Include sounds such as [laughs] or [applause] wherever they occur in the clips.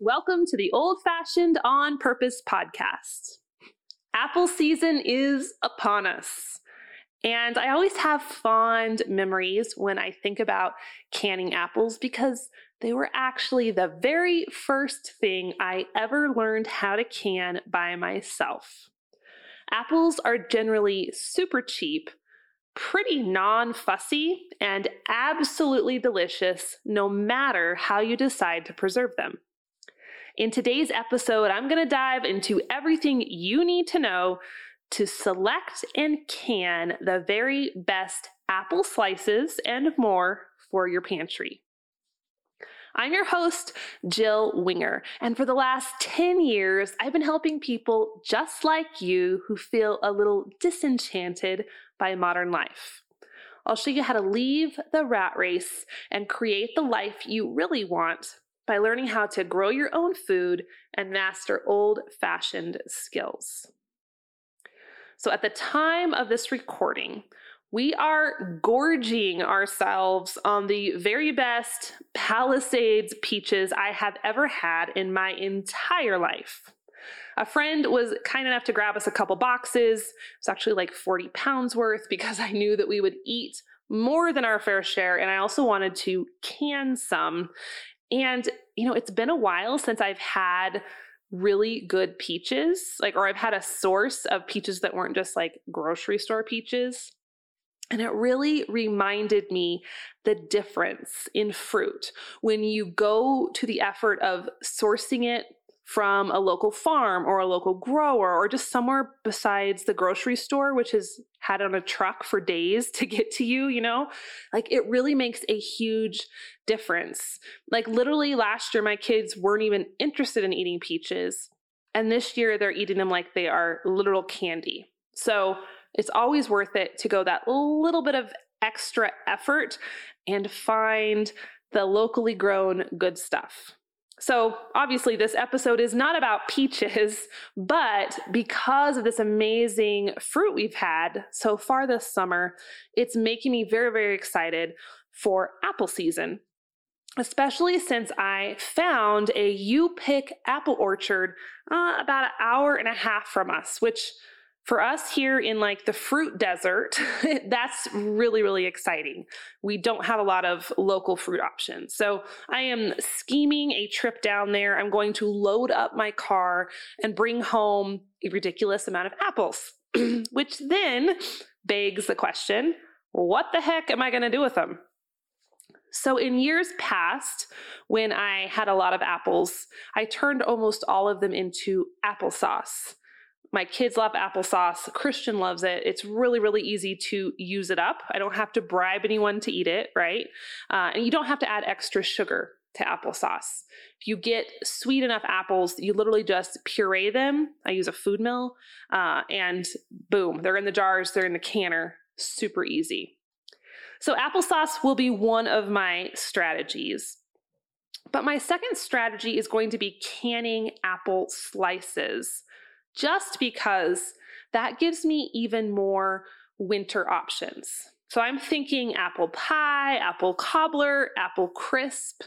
Welcome to the Old Fashioned On Purpose podcast. Apple season is upon us. And I always have fond memories when I think about canning apples because they were actually the very first thing I ever learned how to can by myself. Apples are generally super cheap, pretty non fussy, and absolutely delicious no matter how you decide to preserve them. In today's episode, I'm going to dive into everything you need to know to select and can the very best apple slices and more for your pantry. I'm your host, Jill Winger, and for the last 10 years, I've been helping people just like you who feel a little disenchanted by modern life. I'll show you how to leave the rat race and create the life you really want by learning how to grow your own food and master old fashioned skills. So, at the time of this recording, we are gorging ourselves on the very best Palisades peaches I have ever had in my entire life. A friend was kind enough to grab us a couple boxes. It's actually like 40 pounds worth because I knew that we would eat more than our fair share. And I also wanted to can some. And, you know, it's been a while since I've had really good peaches, like, or I've had a source of peaches that weren't just like grocery store peaches. And it really reminded me the difference in fruit when you go to the effort of sourcing it from a local farm or a local grower or just somewhere besides the grocery store, which has had on a truck for days to get to you, you know, like it really makes a huge difference. Like literally last year, my kids weren't even interested in eating peaches. And this year, they're eating them like they are literal candy. So it's always worth it to go that little bit of extra effort and find the locally grown good stuff. So, obviously, this episode is not about peaches, but because of this amazing fruit we've had so far this summer, it's making me very, very excited for apple season. Especially since I found a U Pick apple orchard uh, about an hour and a half from us, which for us here in like the fruit desert, [laughs] that's really, really exciting. We don't have a lot of local fruit options. So I am scheming a trip down there. I'm going to load up my car and bring home a ridiculous amount of apples, [clears throat] which then begs the question what the heck am I going to do with them? So, in years past, when I had a lot of apples, I turned almost all of them into applesauce. My kids love applesauce. Christian loves it. It's really, really easy to use it up. I don't have to bribe anyone to eat it, right? Uh, and you don't have to add extra sugar to applesauce. If you get sweet enough apples, you literally just puree them. I use a food mill, uh, and boom, they're in the jars, they're in the canner. Super easy. So, applesauce will be one of my strategies. But my second strategy is going to be canning apple slices just because that gives me even more winter options. So I'm thinking apple pie, apple cobbler, apple crisp.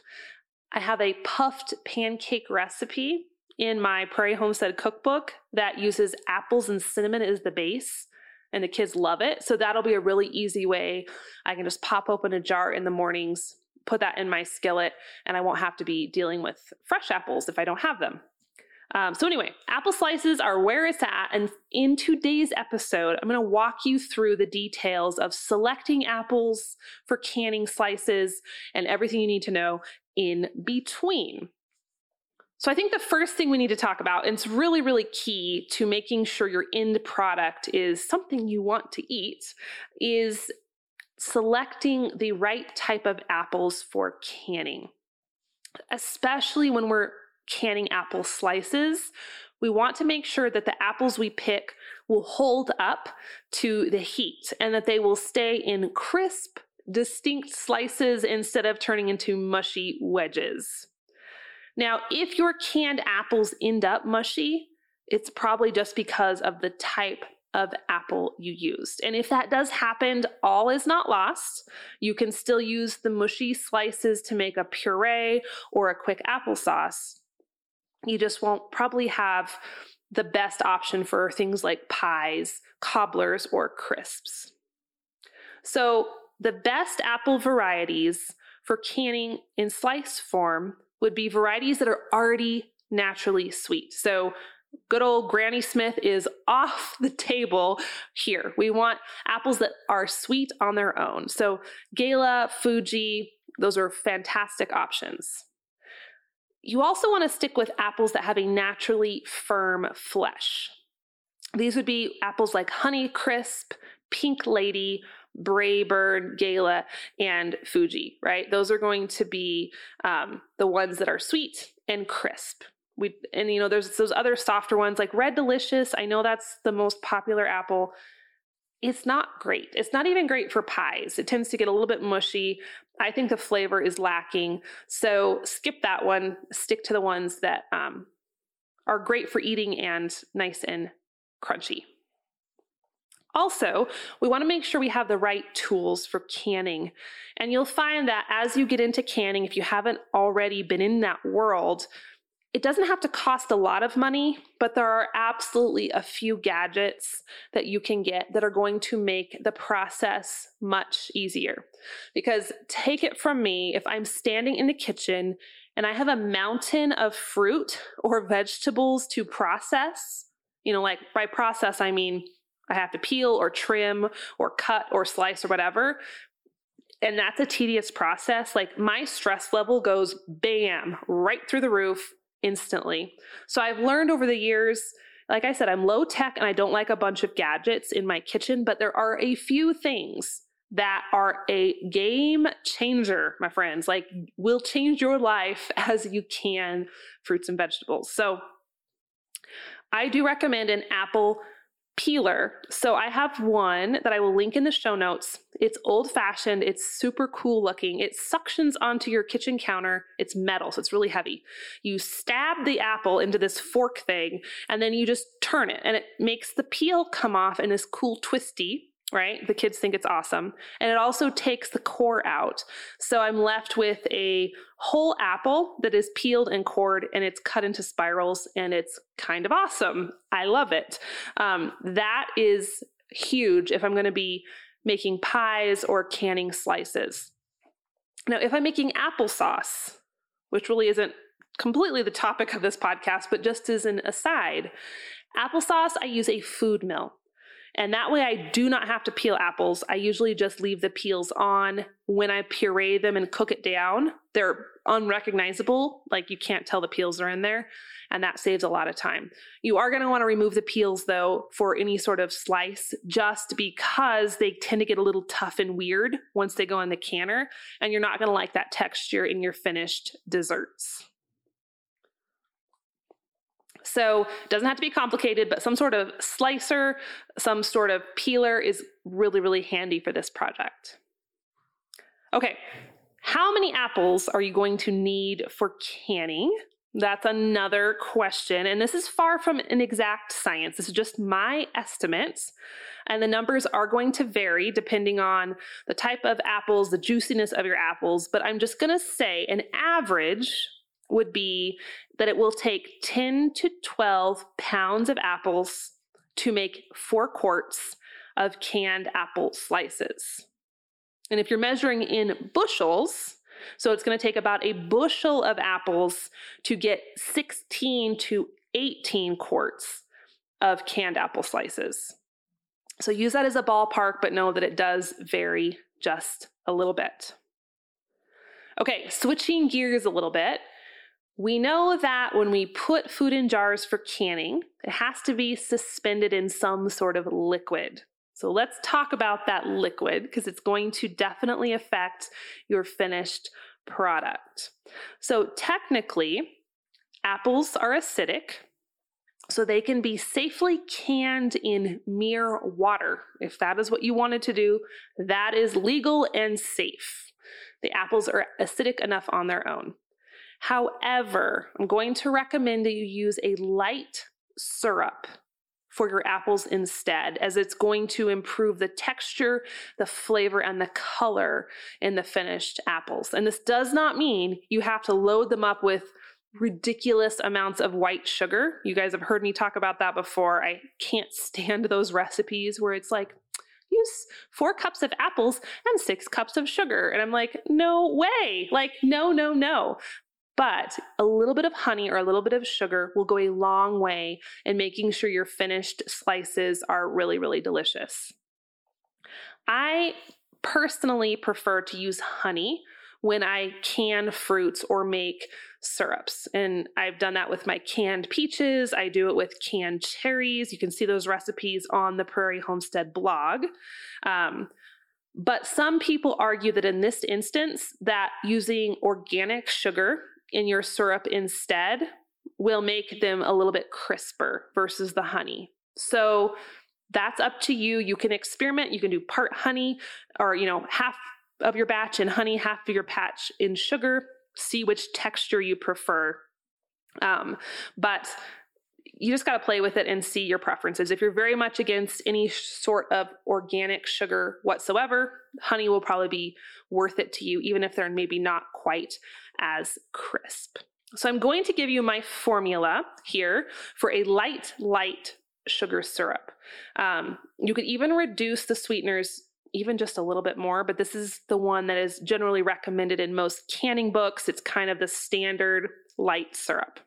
I have a puffed pancake recipe in my Prairie Homestead cookbook that uses apples and cinnamon as the base, and the kids love it. So that'll be a really easy way. I can just pop open a jar in the mornings, put that in my skillet, and I won't have to be dealing with fresh apples if I don't have them. Um, so, anyway, apple slices are where it's at. And in today's episode, I'm going to walk you through the details of selecting apples for canning slices and everything you need to know in between. So, I think the first thing we need to talk about, and it's really, really key to making sure your end product is something you want to eat, is selecting the right type of apples for canning, especially when we're canning apple slices, we want to make sure that the apples we pick will hold up to the heat and that they will stay in crisp, distinct slices instead of turning into mushy wedges. Now, if your canned apples end up mushy, it's probably just because of the type of apple you used. And if that does happen, all is not lost. You can still use the mushy slices to make a puree or a quick applesauce. You just won't probably have the best option for things like pies, cobblers, or crisps. So, the best apple varieties for canning in slice form would be varieties that are already naturally sweet. So, good old Granny Smith is off [laughs] the table here. We want apples that are sweet on their own. So, Gala, Fuji, those are fantastic options. You also want to stick with apples that have a naturally firm flesh. These would be apples like Honey Crisp, Pink Lady, Braeburn, Gala, and Fuji, right? Those are going to be um, the ones that are sweet and crisp. We and you know there's those other softer ones like Red Delicious. I know that's the most popular apple. It's not great. It's not even great for pies. It tends to get a little bit mushy. I think the flavor is lacking. So skip that one. Stick to the ones that um, are great for eating and nice and crunchy. Also, we want to make sure we have the right tools for canning. And you'll find that as you get into canning, if you haven't already been in that world, it doesn't have to cost a lot of money, but there are absolutely a few gadgets that you can get that are going to make the process much easier. Because take it from me, if I'm standing in the kitchen and I have a mountain of fruit or vegetables to process, you know, like by process, I mean I have to peel or trim or cut or slice or whatever. And that's a tedious process. Like my stress level goes bam, right through the roof instantly. So I've learned over the years, like I said, I'm low tech and I don't like a bunch of gadgets in my kitchen, but there are a few things that are a game changer, my friends. Like will change your life [laughs] as you can fruits and vegetables. So I do recommend an apple peeler. So I have one that I will link in the show notes. It's old fashioned, it's super cool looking. It suctions onto your kitchen counter. It's metal, so it's really heavy. You stab the apple into this fork thing, and then you just turn it, and it makes the peel come off in this cool twisty right? The kids think it's awesome. And it also takes the core out. So I'm left with a whole apple that is peeled and cored and it's cut into spirals and it's kind of awesome. I love it. Um, that is huge if I'm going to be making pies or canning slices. Now, if I'm making applesauce, which really isn't completely the topic of this podcast, but just as an aside, applesauce, I use a food mill. And that way I do not have to peel apples. I usually just leave the peels on when I puree them and cook it down. They're unrecognizable, like you can't tell the peels are in there, and that saves a lot of time. You are going to want to remove the peels though for any sort of slice just because they tend to get a little tough and weird once they go in the canner, and you're not going to like that texture in your finished desserts. So it doesn't have to be complicated, but some sort of slicer, some sort of peeler is really, really handy for this project. Okay, how many apples are you going to need for canning? That's another question. And this is far from an exact science. This is just my estimates. And the numbers are going to vary depending on the type of apples, the juiciness of your apples. But I'm just going to say an average would be that it will take 10 to 12 pounds of apples to make four quarts of canned apple slices. And if you're measuring in bushels, so it's going to take about a bushel of apples to get 16 to 18 quarts of canned apple slices. So use that as a ballpark, but know that it does vary just a little bit. Okay, switching gears a little bit. We know that when we put food in jars for canning, it has to be suspended in some sort of liquid. So let's talk about that liquid because it's going to definitely affect your finished product. So technically, apples are acidic, so they can be safely canned in mere water. If that is what you wanted to do, that is legal and safe. The apples are acidic enough on their own. However, I'm going to recommend that you use a light syrup for your apples instead, as it's going to improve the texture, the flavor, and the color in the finished apples. And this does not mean you have to load them up with ridiculous amounts of white sugar. You guys have heard me talk about that before. I can't stand those recipes where it's like, use four cups of apples and six cups of sugar. And I'm like, no way. Like, no, no, no. But a little bit of honey or a little bit of sugar will go a long way in making sure your finished slices are really, really delicious. I personally prefer to use honey when I can fruits or make syrups. And I've done that with my canned peaches. I do it with canned cherries. You can see those recipes on the Prairie Homestead blog. Um, but some people argue that in this instance, that using organic sugar in your syrup instead will make them a little bit crisper versus the honey. So that's up to you. You can experiment. You can do part honey or, you know, half of your batch in honey, half of your batch in sugar. See which texture you prefer. Um, but you just got to play with it and see your preferences. If you're very much against any sort of organic sugar whatsoever, honey will probably be worth it to you, even if they're maybe not quite as crisp. So I'm going to give you my formula here for a light, light sugar syrup. Um, you could even reduce the sweeteners even just a little bit more, but this is the one that is generally recommended in most canning books. It's kind of the standard light syrup.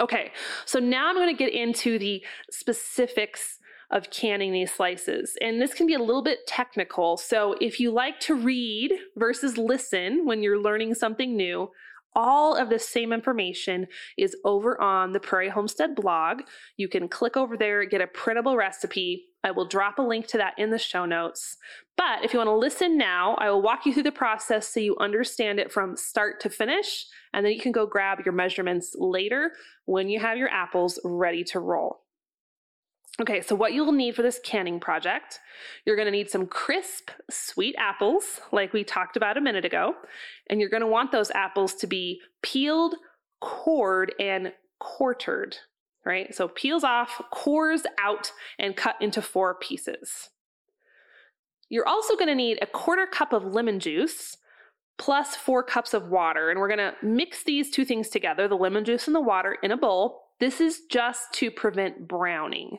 Okay, so now I'm going to get into the specifics of canning these slices. And this can be a little bit technical. So if you like to read versus listen when you're learning something new, all of the same information is over on the Prairie Homestead blog. You can click over there, get a printable recipe. I will drop a link to that in the show notes. But if you want to listen now, I will walk you through the process so you understand it from start to finish, and then you can go grab your measurements later when you have your apples ready to roll. Okay, so what you'll need for this canning project, you're gonna need some crisp, sweet apples, like we talked about a minute ago, and you're gonna want those apples to be peeled, cored, and quartered, right? So peels off, cores out, and cut into four pieces. You're also gonna need a quarter cup of lemon juice, plus four cups of water, and we're gonna mix these two things together, the lemon juice and the water, in a bowl, this is just to prevent browning.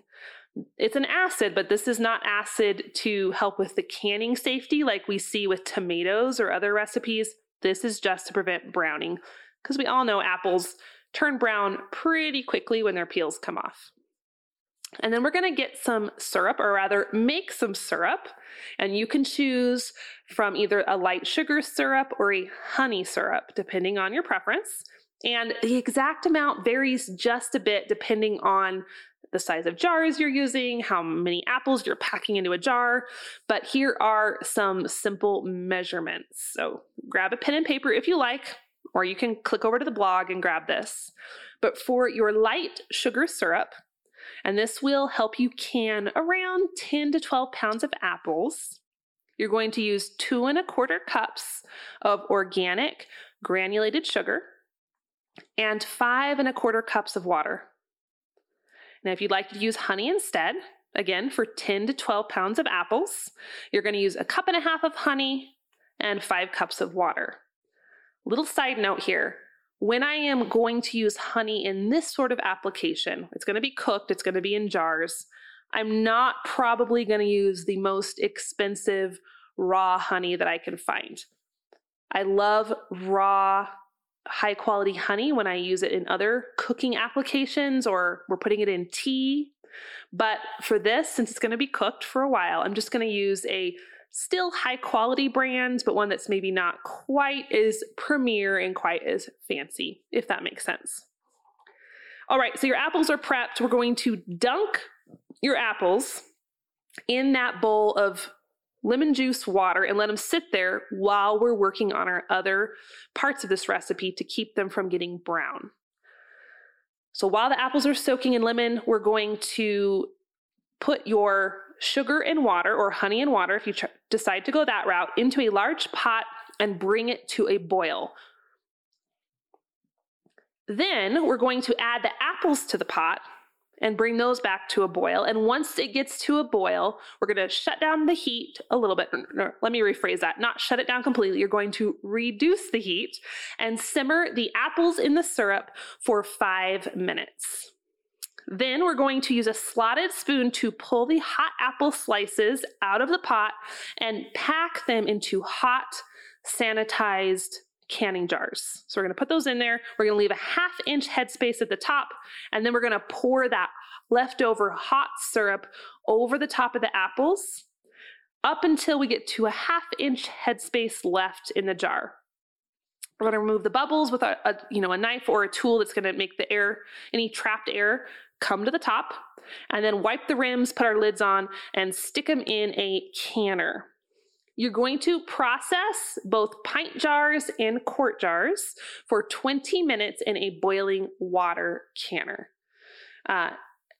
It's an acid, but this is not acid to help with the canning safety like we see with tomatoes or other recipes. This is just to prevent browning because we all know apples turn brown pretty quickly when their peels come off. And then we're going to get some syrup, or rather, make some syrup. And you can choose from either a light sugar syrup or a honey syrup, depending on your preference. And the exact amount varies just a bit depending on the size of jars you're using, how many apples you're packing into a jar. But here are some simple measurements. So grab a pen and paper if you like, or you can click over to the blog and grab this. But for your light sugar syrup, and this will help you can around 10 to 12 pounds of apples. You're going to use two and a quarter cups of organic granulated sugar and five and a quarter cups of water. Now, if you'd like to use honey instead, again, for 10 to 12 pounds of apples, you're going to use a cup and a half of honey and five cups of water. Little side note here when I am going to use honey in this sort of application, it's going to be cooked, it's going to be in jars. I'm not probably going to use the most expensive raw honey that I can find. I love raw high quality honey when I use it in other cooking applications or we're putting it in tea. But for this, since it's going to be cooked for a while, I'm just going to use a still high quality brand, but one that's maybe not quite as premier and quite as fancy, if that makes sense. All right, so your apples are prepped. We're going to dunk your apples in that bowl of lemon juice, water, and let them sit there while we're working on our other parts of this recipe to keep them from getting brown. So while the apples are soaking in lemon, we're going to put your sugar and water, or honey and water, if you tr- decide to go that route, into a large pot and bring it to a boil. Then we're going to add the apples to the pot and bring those back to a boil. And once it gets to a boil, we're going to shut down the heat a little bit. No, let me rephrase that. Not shut it down completely. You're going to reduce the heat and simmer the apples in the syrup for five minutes. Then we're going to use a slotted spoon to pull the hot apple slices out of the pot and pack them into hot, sanitized canning jars. So we're going to put those in there. We're going to leave a half inch headspace at the top, and then we're going to pour that leftover hot syrup over the top of the apples up until we get to a half inch headspace left in the jar. We're going to remove the bubbles with a, a, you know a knife or a tool that's going to make the air any trapped air come to the top and then wipe the rims, put our lids on and stick them in a canner. You're going to process both pint jars and quart jars for 20 minutes in a boiling water canner. Uh,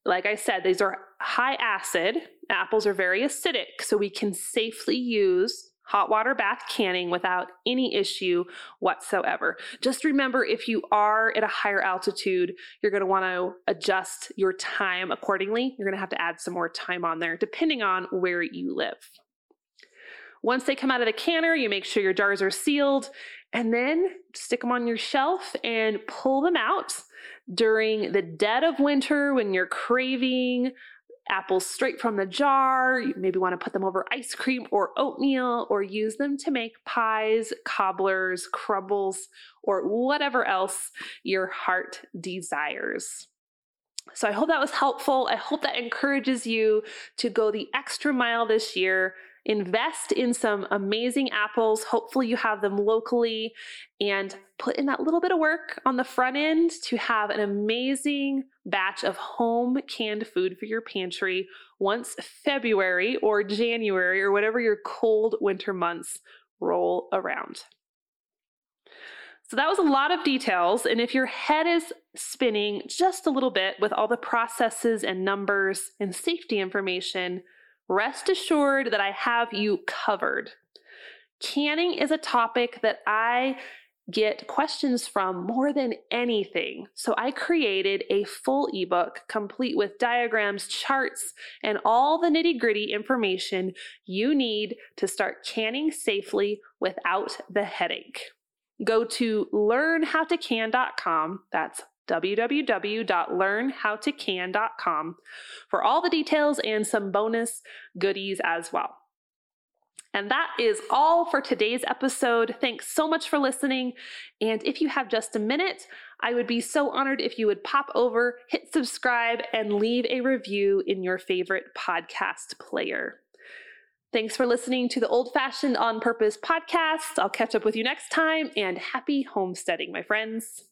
like I said, these are high acid. Apples are very acidic, so we can safely use hot water bath canning without any issue whatsoever. Just remember if you are at a higher altitude, you're going to want to adjust your time accordingly. You're going to have to add some more time on there depending on where you live. Once they come out of the canner, you make sure your jars are sealed and then stick them on your shelf and pull them out during the dead of winter when you're craving apples straight from the jar. You maybe want to put them over ice cream or oatmeal or use them to make pies, cobblers, crumbles, or whatever else your heart desires. So I hope that was helpful. I hope that encourages you to go the extra mile this year invest in some amazing apples. Hopefully, you have them locally and put in that little bit of work on the front end to have an amazing batch of home canned food for your pantry once February or January or whatever your cold winter months roll around. So that was a lot of details. And if your head is spinning just a little bit with all the processes and numbers and safety information, rest assured that I have you covered. Canning is a topic that I get questions from more than anything. So I created a full ebook complete with diagrams, charts, and all the nitty gritty information you need to start canning safely without the headache. Go to learnhowtocan.com. That's www.learnhowtocan.com for all the details and some bonus goodies as well. And that is all for today's episode. Thanks so much for listening. And if you have just a minute, I would be so honored if you would pop over, hit subscribe, and leave a review in your favorite podcast player. Thanks for listening to the Old Fashioned on Purpose podcast. I'll catch up with you next time and happy homesteading, my friends.